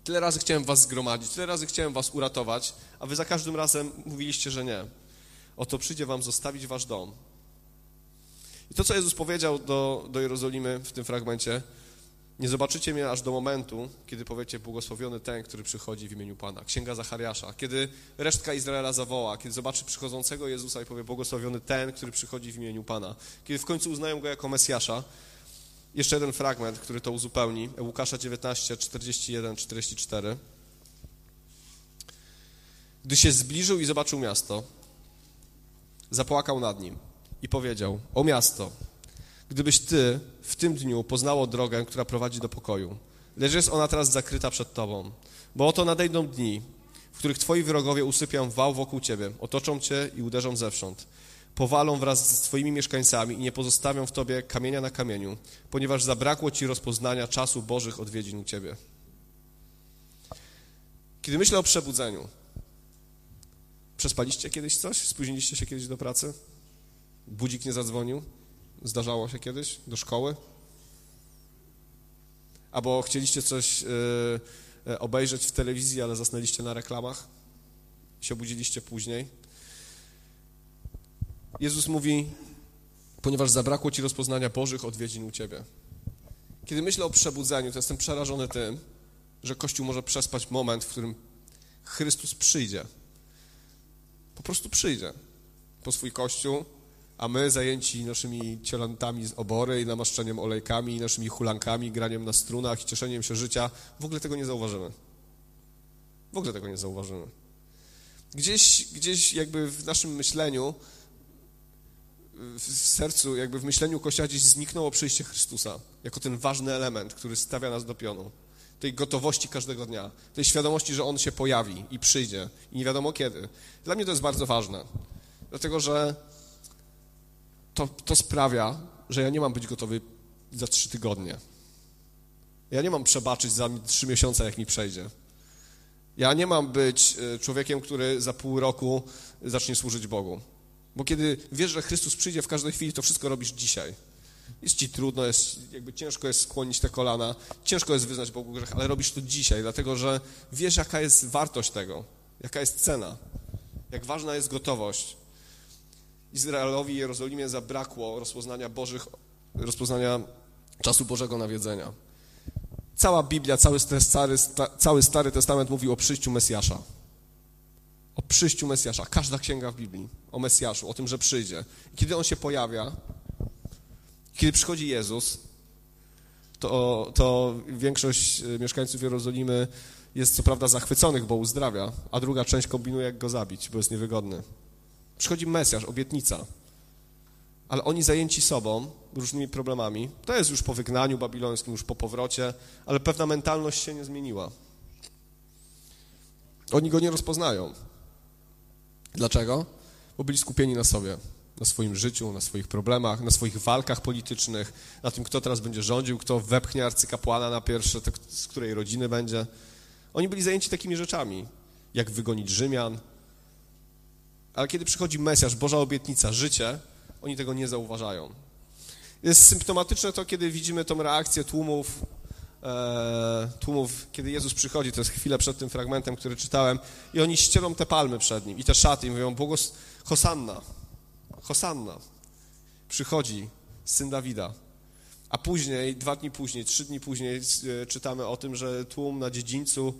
[SPEAKER 1] Tyle razy chciałem was zgromadzić, tyle razy chciałem was uratować, a wy za każdym razem mówiliście, że nie. Oto przyjdzie wam zostawić wasz dom, i to, co Jezus powiedział do, do Jerozolimy w tym fragmencie, nie zobaczycie mnie aż do momentu, kiedy powiecie błogosławiony ten, który przychodzi w imieniu Pana. Księga Zachariasza. Kiedy resztka Izraela zawoła, kiedy zobaczy przychodzącego Jezusa i powie błogosławiony ten, który przychodzi w imieniu Pana. Kiedy w końcu uznają Go jako Mesjasza. Jeszcze jeden fragment, który to uzupełni. Łukasza 19, 41, 44. Gdy się zbliżył i zobaczył miasto, zapłakał nad nim i powiedział: O miasto, gdybyś ty w tym dniu poznało drogę, która prowadzi do pokoju, lecz jest ona teraz zakryta przed tobą, bo oto nadejdą dni, w których twoi wrogowie usypią wał wokół ciebie, otoczą cię i uderzą zewsząd. Powalą wraz z twoimi mieszkańcami i nie pozostawią w tobie kamienia na kamieniu, ponieważ zabrakło ci rozpoznania czasu Bożych odwiedzin u ciebie. Kiedy myślę o przebudzeniu, przespaliście kiedyś coś? Spóźniliście się kiedyś do pracy? Budzik nie zadzwonił? Zdarzało się kiedyś? Do szkoły? Albo chcieliście coś yy, obejrzeć w telewizji, ale zasnęliście na reklamach? Się obudziliście później? Jezus mówi, ponieważ zabrakło ci rozpoznania Bożych odwiedzin u ciebie. Kiedy myślę o przebudzeniu, to jestem przerażony tym, że Kościół może przespać moment, w którym Chrystus przyjdzie. Po prostu przyjdzie po swój Kościół, a my zajęci naszymi cielantami z obory i namaszczeniem olejkami, i naszymi hulankami, graniem na strunach i cieszeniem się życia, w ogóle tego nie zauważymy. W ogóle tego nie zauważymy. Gdzieś, gdzieś jakby w naszym myśleniu, w sercu, jakby w myśleniu Kościoła gdzieś zniknęło przyjście Chrystusa, jako ten ważny element, który stawia nas do pionu. Tej gotowości każdego dnia, tej świadomości, że On się pojawi i przyjdzie i nie wiadomo kiedy. Dla mnie to jest bardzo ważne, dlatego że to, to sprawia, że ja nie mam być gotowy za trzy tygodnie. Ja nie mam przebaczyć za trzy miesiące, jak mi przejdzie. Ja nie mam być e, człowiekiem, który za pół roku zacznie służyć Bogu. Bo kiedy wiesz, że Chrystus przyjdzie w każdej chwili, to wszystko robisz dzisiaj. Jest ci trudno, jest, jakby ciężko jest skłonić te kolana, ciężko jest wyznać Bogu grzech, ale robisz to dzisiaj, dlatego że wiesz, jaka jest wartość tego, jaka jest cena, jak ważna jest gotowość. Izraelowi i Jerozolimie zabrakło rozpoznania Bożych, rozpoznania czasu Bożego nawiedzenia. Cała Biblia, cały stary, cały Stary Testament mówił o przyjściu Mesjasza. O przyjściu Mesjasza. Każda księga w Biblii o Mesjaszu, o tym, że przyjdzie. Kiedy on się pojawia, kiedy przychodzi Jezus, to, to większość e, mieszkańców Jerozolimy jest co prawda zachwyconych, bo uzdrawia, a druga część kombinuje, jak go zabić, bo jest niewygodny. Przychodzi Mesjasz, obietnica. Ale oni zajęci sobą, różnymi problemami, to jest już po wygnaniu babilońskim, już po powrocie, ale pewna mentalność się nie zmieniła. Oni go nie rozpoznają. Dlaczego? Bo byli skupieni na sobie, na swoim życiu, na swoich problemach, na swoich walkach politycznych, na tym, kto teraz będzie rządził, kto wepchnie arcykapłana na pierwsze, z której rodziny będzie. Oni byli zajęci takimi rzeczami, jak wygonić Rzymian. Ale kiedy przychodzi Mesjasz, Boża obietnica, życie, oni tego nie zauważają. Jest symptomatyczne to, kiedy widzimy tą reakcję tłumów, e, tłumów, kiedy Jezus przychodzi, to jest chwilę przed tym fragmentem, który czytałem, i oni ścierą te palmy przed Nim i te szaty i mówią, błogos... Hosanna, Hosanna. Przychodzi Syn Dawida. A później, dwa dni później, trzy dni później e, czytamy o tym, że tłum na dziedzińcu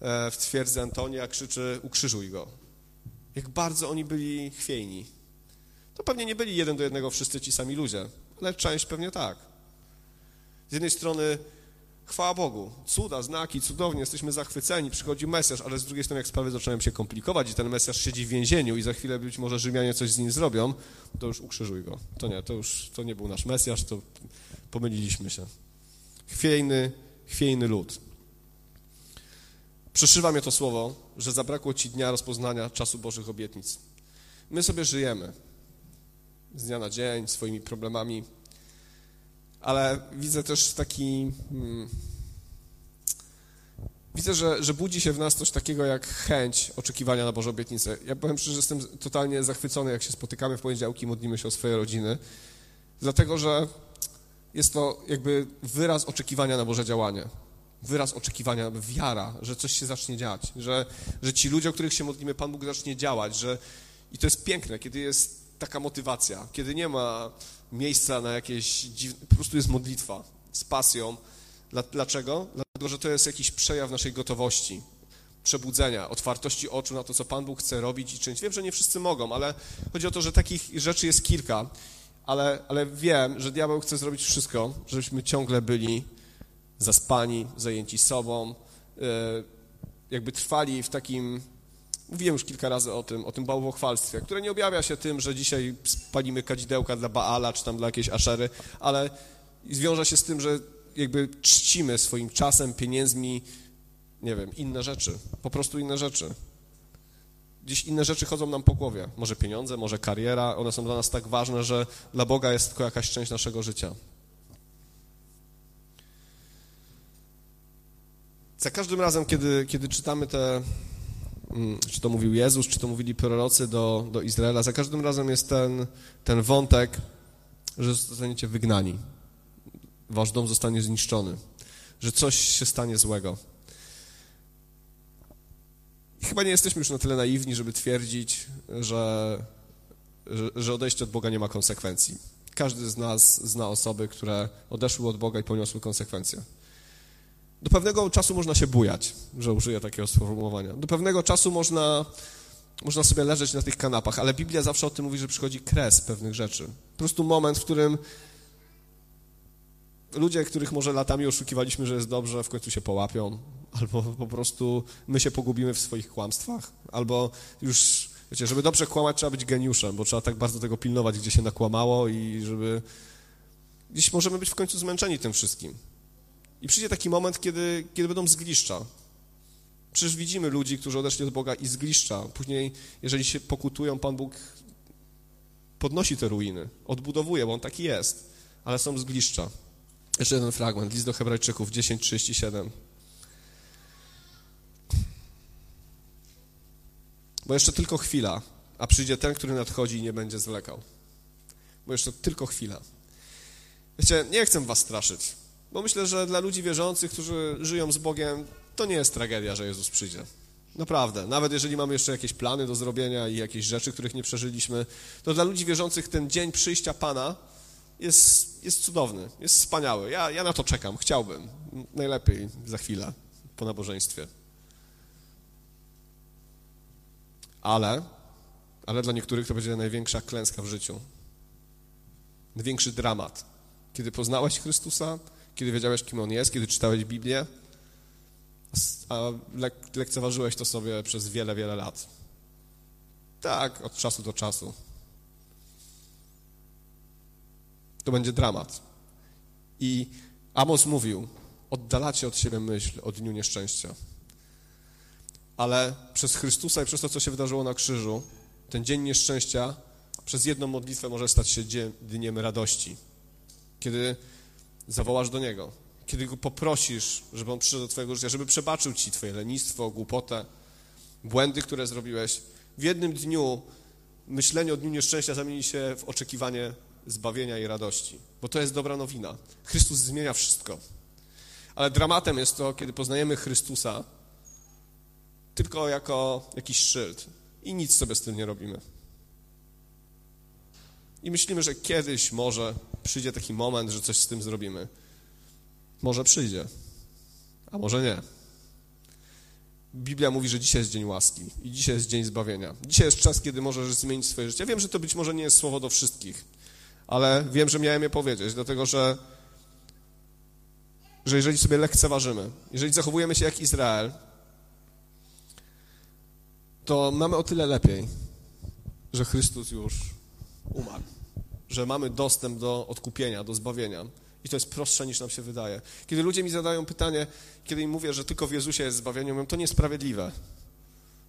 [SPEAKER 1] e, w twierdzy Antonia krzyczy, ukrzyżuj go. Jak bardzo oni byli chwiejni. To pewnie nie byli jeden do jednego wszyscy ci sami ludzie, ale część pewnie tak. Z jednej strony chwała Bogu, cuda, znaki, cudownie, jesteśmy zachwyceni, przychodzi Mesjasz, ale z drugiej strony jak sprawy zaczynają się komplikować i ten Mesjasz siedzi w więzieniu i za chwilę być może Rzymianie coś z nim zrobią, to już ukrzyżuj go. To nie, to już to nie był nasz Mesjasz, to pomyliliśmy się. Chwiejny, chwiejny lud. Przeszywa mnie to słowo, że zabrakło ci dnia rozpoznania czasu Bożych obietnic. My sobie żyjemy z dnia na dzień swoimi problemami, ale widzę też taki. Hmm, widzę, że, że budzi się w nas coś takiego jak chęć oczekiwania na Boże obietnice. Ja powiem szczerze, że jestem totalnie zachwycony, jak się spotykamy w poniedziałki, modlimy się o swoje rodziny, dlatego że jest to jakby wyraz oczekiwania na Boże działanie. Wyraz oczekiwania, wiara, że coś się zacznie dziać, że, że ci ludzie, o których się modlimy, Pan Bóg zacznie działać, że i to jest piękne, kiedy jest taka motywacja, kiedy nie ma miejsca na jakieś dziwne, po prostu jest modlitwa z pasją. Dlaczego? Dlatego, że to jest jakiś przejaw naszej gotowości, przebudzenia, otwartości oczu na to, co Pan Bóg chce robić i czynić. Wiem, że nie wszyscy mogą, ale chodzi o to, że takich rzeczy jest kilka, ale, ale wiem, że diabeł chce zrobić wszystko, żebyśmy ciągle byli zaspani, zajęci sobą, e, jakby trwali w takim Mówiłem już kilka razy o tym, o tym bałwochwalstwie, które nie objawia się tym, że dzisiaj spalimy kadzidełka dla Baala czy tam dla jakiejś Aszery, ale zwiąże się z tym, że jakby czcimy swoim czasem, pieniędzmi, nie wiem, inne rzeczy, po prostu inne rzeczy. Gdzieś inne rzeczy chodzą nam po głowie. Może pieniądze, może kariera, one są dla nas tak ważne, że dla Boga jest tylko jakaś część naszego życia. Za każdym razem, kiedy, kiedy czytamy te Mm, czy to mówił Jezus, czy to mówili prorocy do, do Izraela, za każdym razem jest ten, ten wątek, że zostaniecie wygnani. Wasz dom zostanie zniszczony, że coś się stanie złego. Chyba nie jesteśmy już na tyle naiwni, żeby twierdzić, że, że, że odejście od Boga nie ma konsekwencji. Każdy z nas zna osoby, które odeszły od Boga i poniosły konsekwencje. Do pewnego czasu można się bujać, że użyję takiego sformułowania. Do pewnego czasu można, można sobie leżeć na tych kanapach, ale Biblia zawsze o tym mówi, że przychodzi kres pewnych rzeczy. Po prostu moment, w którym ludzie, których może latami oszukiwaliśmy, że jest dobrze, w końcu się połapią, albo po prostu my się pogubimy w swoich kłamstwach, albo już, wiecie, żeby dobrze kłamać, trzeba być geniuszem, bo trzeba tak bardzo tego pilnować, gdzie się nakłamało i żeby... Dziś możemy być w końcu zmęczeni tym wszystkim. I przyjdzie taki moment, kiedy, kiedy będą zgliszcza. Przecież widzimy ludzi, którzy odeszli od Boga i zgliszcza. Później, jeżeli się pokutują, Pan Bóg podnosi te ruiny, odbudowuje, bo On taki jest, ale są zgliszcza. Jeszcze jeden fragment, list do hebrajczyków 10.37. Bo jeszcze tylko chwila, a przyjdzie ten, który nadchodzi i nie będzie zwlekał. Bo jeszcze tylko chwila. Wiecie, nie chcę was straszyć, bo myślę, że dla ludzi wierzących, którzy żyją z Bogiem, to nie jest tragedia, że Jezus przyjdzie. Naprawdę. Nawet jeżeli mamy jeszcze jakieś plany do zrobienia i jakieś rzeczy, których nie przeżyliśmy, to dla ludzi wierzących ten dzień przyjścia Pana jest, jest cudowny, jest wspaniały. Ja, ja na to czekam, chciałbym. Najlepiej za chwilę, po nabożeństwie. Ale, ale dla niektórych to będzie największa klęska w życiu. Największy dramat. Kiedy poznałeś Chrystusa, kiedy wiedziałeś, kim On jest, kiedy czytałeś Biblię, a lek lekceważyłeś to sobie przez wiele, wiele lat. Tak, od czasu do czasu. To będzie dramat. I Amos mówił, oddalacie od siebie myśl o dniu nieszczęścia. Ale przez Chrystusa i przez to, co się wydarzyło na krzyżu, ten dzień nieszczęścia przez jedną modlitwę może stać się dniem radości. Kiedy zawołasz do Niego, kiedy Go poprosisz, żeby On przyszedł do Twojego życia, żeby przebaczył Ci Twoje lenistwo, głupotę, błędy, które zrobiłeś, w jednym dniu myślenie o dniu nieszczęścia zamieni się w oczekiwanie zbawienia i radości, bo to jest dobra nowina. Chrystus zmienia wszystko. Ale dramatem jest to, kiedy poznajemy Chrystusa tylko jako jakiś szyld i nic sobie z tym nie robimy. I myślimy, że kiedyś może przyjdzie taki moment, że coś z tym zrobimy. Może przyjdzie, a może nie. Biblia mówi, że dzisiaj jest dzień łaski i dzisiaj jest dzień zbawienia. Dzisiaj jest czas, kiedy możesz zmienić swoje życie. Ja wiem, że to być może nie jest słowo do wszystkich, ale wiem, że miałem je powiedzieć, dlatego że, że jeżeli sobie lekceważymy, jeżeli zachowujemy się jak Izrael, to mamy o tyle lepiej, że Chrystus już umarł, że mamy dostęp do odkupienia, do zbawienia. I to jest prostsze niż nam się wydaje. Kiedy ludzie mi zadają pytanie, kiedy im mówię, że tylko w Jezusie jest zbawienie, mówią, to niesprawiedliwe.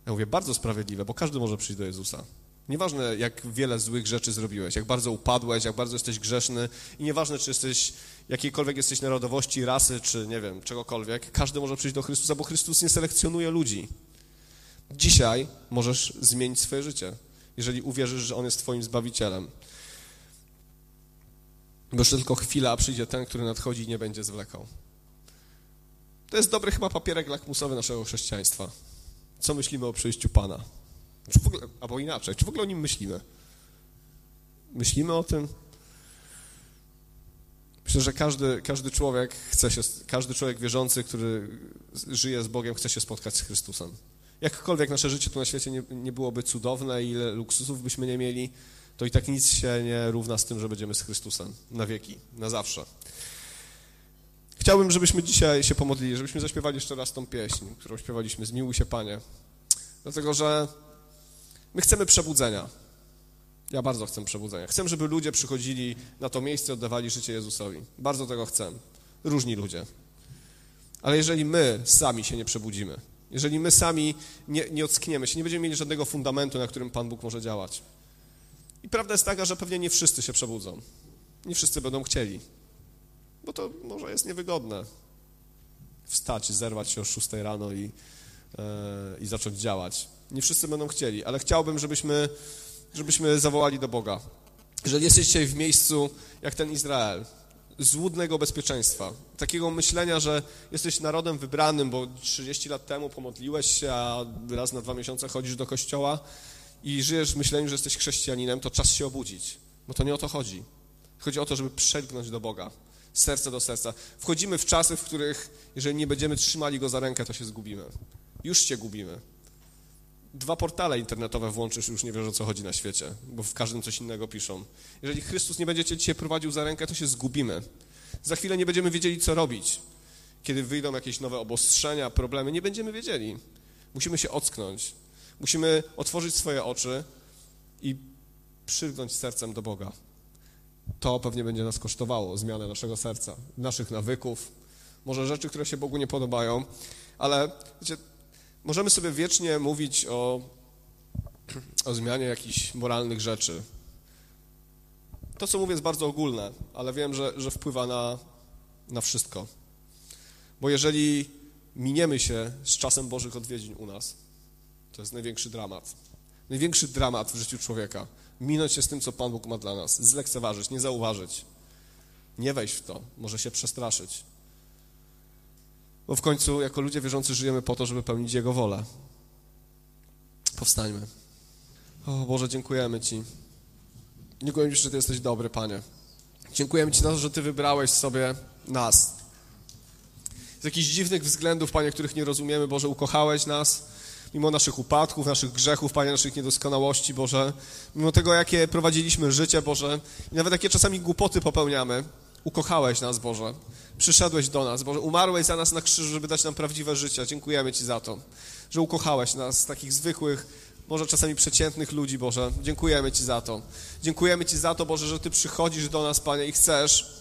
[SPEAKER 1] Ja mówię, bardzo sprawiedliwe, bo każdy może przyjść do Jezusa. Nieważne, jak wiele złych rzeczy zrobiłeś, jak bardzo upadłeś, jak bardzo jesteś grzeszny i nieważne, czy jesteś jakiejkolwiek jesteś narodowości, rasy, czy nie wiem, czegokolwiek, każdy może przyjść do Chrystusa, bo Chrystus nie selekcjonuje ludzi. Dzisiaj możesz zmienić swoje życie, jeżeli uwierzysz, że On jest Twoim Zbawicielem. Bo jeszcze tylko chwila, a przyjdzie ten, który nadchodzi i nie będzie zwlekał. To jest dobry chyba papierek lakmusowy naszego chrześcijaństwa. Co myślimy o przyjściu Pana? Czy w ogóle, albo inaczej, czy w ogóle o nim myślimy? Myślimy o tym? Myślę, że każdy, każdy człowiek chce się, każdy człowiek wierzący, który żyje z Bogiem, chce się spotkać z Chrystusem. Jakkolwiek nasze życie tu na świecie nie, nie byłoby cudowne, ile luksusów byśmy nie mieli, to i tak nic się nie równa z tym, że będziemy z Chrystusem na wieki, na zawsze. Chciałbym, żebyśmy dzisiaj się pomodlili, żebyśmy zaśpiewali jeszcze raz tą pieśń, którą śpiewaliśmy, Zmiłuj się Panie. Dlatego, że my chcemy przebudzenia. Ja bardzo chcę przebudzenia. Chcę, żeby ludzie przychodzili na to miejsce oddawali życie Jezusowi. Bardzo tego chcę. Różni ludzie. Ale jeżeli my sami się nie przebudzimy, jeżeli my sami nie, nie ockniemy się, nie będziemy mieli żadnego fundamentu, na którym Pan Bóg może działać. I prawda jest taka, że pewnie nie wszyscy się przebudzą. Nie wszyscy będą chcieli. Bo to może jest niewygodne. Wstać, zerwać się o 6 rano i, e, i zacząć działać. Nie wszyscy będą chcieli, ale chciałbym, żebyśmy, żebyśmy zawołali do Boga. Jeżeli jesteś w miejscu jak ten Izrael, złudnego bezpieczeństwa, takiego myślenia, że jesteś narodem wybranym, bo 30 lat temu pomodliłeś się, a raz na dwa miesiące chodzisz do kościoła i żyjesz w myśleniu, że jesteś chrześcijaninem, to czas się obudzić, bo to nie o to chodzi. Chodzi o to, żeby przelgnąć do Boga, serce do serca. Wchodzimy w czasy, w których jeżeli nie będziemy trzymali Go za rękę, to się zgubimy. Już się gubimy. Dwa portale internetowe włączysz, już nie wiesz o co chodzi na świecie, bo w każdym coś innego piszą. Jeżeli Chrystus nie będzie cię dzisiaj prowadził za rękę, to się zgubimy. Za chwilę nie będziemy wiedzieli, co robić. Kiedy wyjdą jakieś nowe obostrzenia, problemy, nie będziemy wiedzieli. Musimy się ocknąć. Musimy otworzyć swoje oczy i przylgnąć sercem do Boga. To pewnie będzie nas kosztowało, zmianę naszego serca, naszych nawyków, może rzeczy, które się Bogu nie podobają, ale wiecie, możemy sobie wiecznie mówić o, o zmianie jakichś moralnych rzeczy. To, co mówię, jest bardzo ogólne, ale wiem, że, że wpływa na, na wszystko. Bo jeżeli miniemy się z czasem Bożych odwiedzin u nas, To jest największy dramat. Największy dramat w życiu człowieka. Minąć się z tym, co Pan Bóg ma dla nas. Zlekceważyć, nie zauważyć. Nie wejść w to. Może się przestraszyć. Bo w końcu, jako ludzie wierzący, żyjemy po to, żeby pełnić Jego wolę. Powstańmy. O Boże, dziękujemy Ci. Dziękujemy Ci, że Ty jesteś dobry, Panie. Dziękujemy Ci za to, że Ty wybrałeś sobie nas. Z jakichś dziwnych względów, Panie, których nie rozumiemy, Boże, ukochałeś nas, mimo naszych upadków, naszych grzechów, Panie, naszych niedoskonałości, Boże, mimo tego, jakie prowadziliśmy życie, Boże, i nawet jakie czasami głupoty popełniamy, ukochałeś nas, Boże. Przyszedłeś do nas, Boże, umarłeś za nas na krzyżu, żeby dać nam prawdziwe życie. Dziękujemy Ci za to, że ukochałeś nas, takich zwykłych, może czasami przeciętnych ludzi, Boże. Dziękujemy Ci za to. Dziękujemy Ci za to, Boże, że Ty przychodzisz do nas, Panie, i chcesz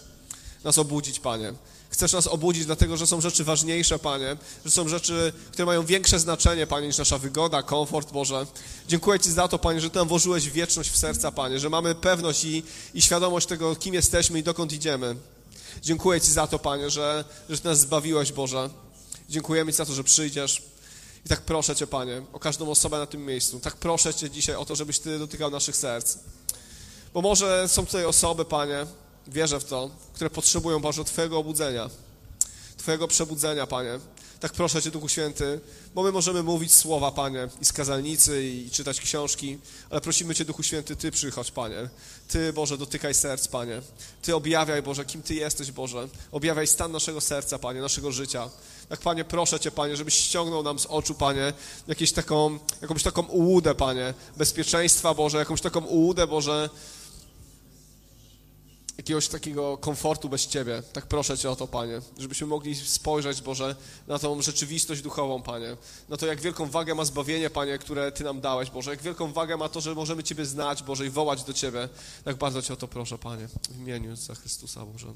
[SPEAKER 1] nas obudzić, Panie. Chcesz nas obudzić, dlatego że są rzeczy ważniejsze, Panie, że są rzeczy, które mają większe znaczenie, Panie, niż nasza wygoda, komfort, Boże. Dziękuję Ci za to, Panie, że Ty nam włożyłeś wieczność w serca, Panie, że mamy pewność i, i świadomość tego, kim jesteśmy i dokąd idziemy. Dziękuję Ci za to, Panie, że, że Ty nas zbawiłeś, Boże. Dziękujemy Ci za to, że przyjdziesz. I tak proszę Cię, Panie, o każdą osobę na tym miejscu. Tak proszę Cię dzisiaj o to, żebyś Ty dotykał naszych serc. Bo może są tutaj osoby, Panie, wierzę w to, które potrzebują, Boże, Twojego obudzenia. Twojego przebudzenia, Panie. Tak proszę Cię, Duchu Święty, bo my możemy mówić słowa, Panie, i z kazalnicy, i czytać książki, ale prosimy Cię, Duchu Święty, Ty przychodź, Panie. Ty, Boże, dotykaj serc, Panie. Ty objawiaj, Boże, kim Ty jesteś, Boże. Objawiaj stan naszego serca, Panie, naszego życia. Tak, Panie, proszę Cię, Panie, żebyś ściągnął nam z oczu, Panie, jakieś taką, jakąś taką ułudę, Panie, bezpieczeństwa, Boże, jakąś taką ułudę, Boże, jakiegoś takiego komfortu bez Ciebie. Tak proszę Cię o to, Panie, żebyśmy mogli spojrzeć, Boże, na tą rzeczywistość duchową, Panie, na to, jak wielką wagę ma zbawienie, Panie, które Ty nam dałeś, Boże, jak wielką wagę ma to, że możemy Ciebie znać, Boże, i wołać do Ciebie. Tak bardzo Cię o to proszę, Panie, w imieniu Jezusa Chrystusa, Boże.